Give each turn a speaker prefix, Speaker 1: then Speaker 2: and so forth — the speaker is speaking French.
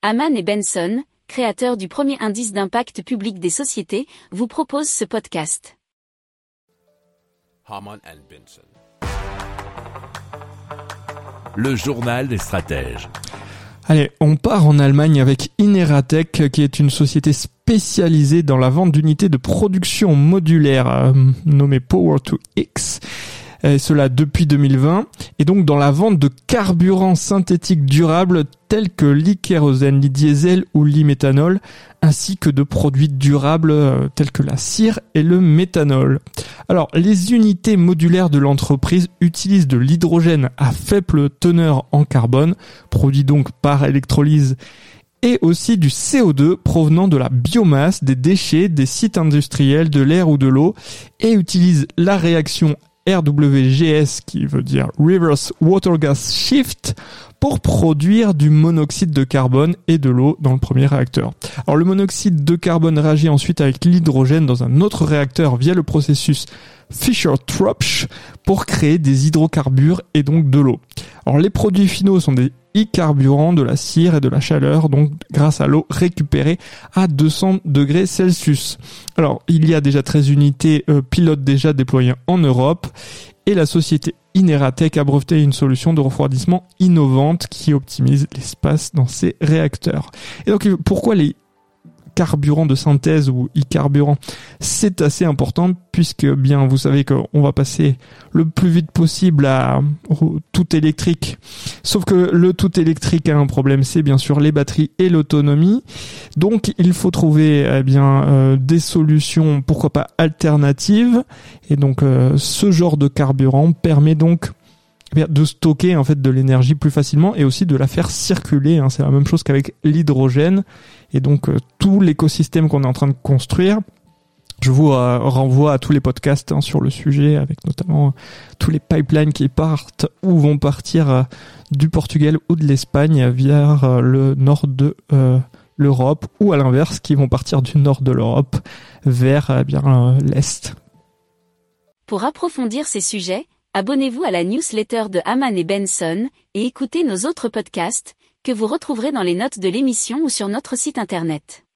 Speaker 1: Haman et Benson, créateurs du premier indice d'impact public des sociétés, vous proposent ce podcast.
Speaker 2: Haman and Benson. Le journal des stratèges.
Speaker 3: Allez, on part en Allemagne avec Ineratech, qui est une société spécialisée dans la vente d'unités de production modulaire euh, nommée Power to X et cela depuis 2020, et donc dans la vente de carburants synthétiques durables tels que l'e-kérosène, ou l'e-méthanol, ainsi que de produits durables euh, tels que la cire et le méthanol. Alors, les unités modulaires de l'entreprise utilisent de l'hydrogène à faible teneur en carbone, produit donc par électrolyse et aussi du CO2 provenant de la biomasse, des déchets, des sites industriels, de l'air ou de l'eau, et utilise la réaction RWGS qui veut dire Reverse Water Gas Shift pour produire du monoxyde de carbone et de l'eau dans le premier réacteur. Alors le monoxyde de carbone réagit ensuite avec l'hydrogène dans un autre réacteur via le processus Fischer-Tropsch pour créer des hydrocarbures et donc de l'eau. Alors les produits finaux sont des e-carburants, de la cire et de la chaleur, donc grâce à l'eau récupérée à 200 degrés Celsius. Alors il y a déjà 13 unités euh, pilotes déjà déployées en Europe et la société Ineratech a breveté une solution de refroidissement innovante qui optimise l'espace dans ses réacteurs. Et donc pourquoi les carburant de synthèse ou e-carburant, c'est assez important puisque bien vous savez qu'on va passer le plus vite possible à tout électrique. Sauf que le tout électrique a un problème, c'est bien sûr les batteries et l'autonomie. Donc il faut trouver eh bien euh, des solutions, pourquoi pas alternatives. Et donc euh, ce genre de carburant permet donc eh de stocker en fait de l'énergie plus facilement et aussi de la faire circuler. Hein. C'est la même chose qu'avec l'hydrogène et donc euh, tout l'écosystème qu'on est en train de construire. Je vous euh, renvoie à tous les podcasts hein, sur le sujet, avec notamment tous les pipelines qui partent ou vont partir euh, du Portugal ou de l'Espagne vers le nord de l'Europe, ou à l'inverse, qui vont partir du nord de l'Europe vers bien l'est.
Speaker 1: Pour approfondir ces sujets, abonnez-vous à la newsletter de Haman et Benson et écoutez nos autres podcasts que vous retrouverez dans les notes de l'émission ou sur notre site internet.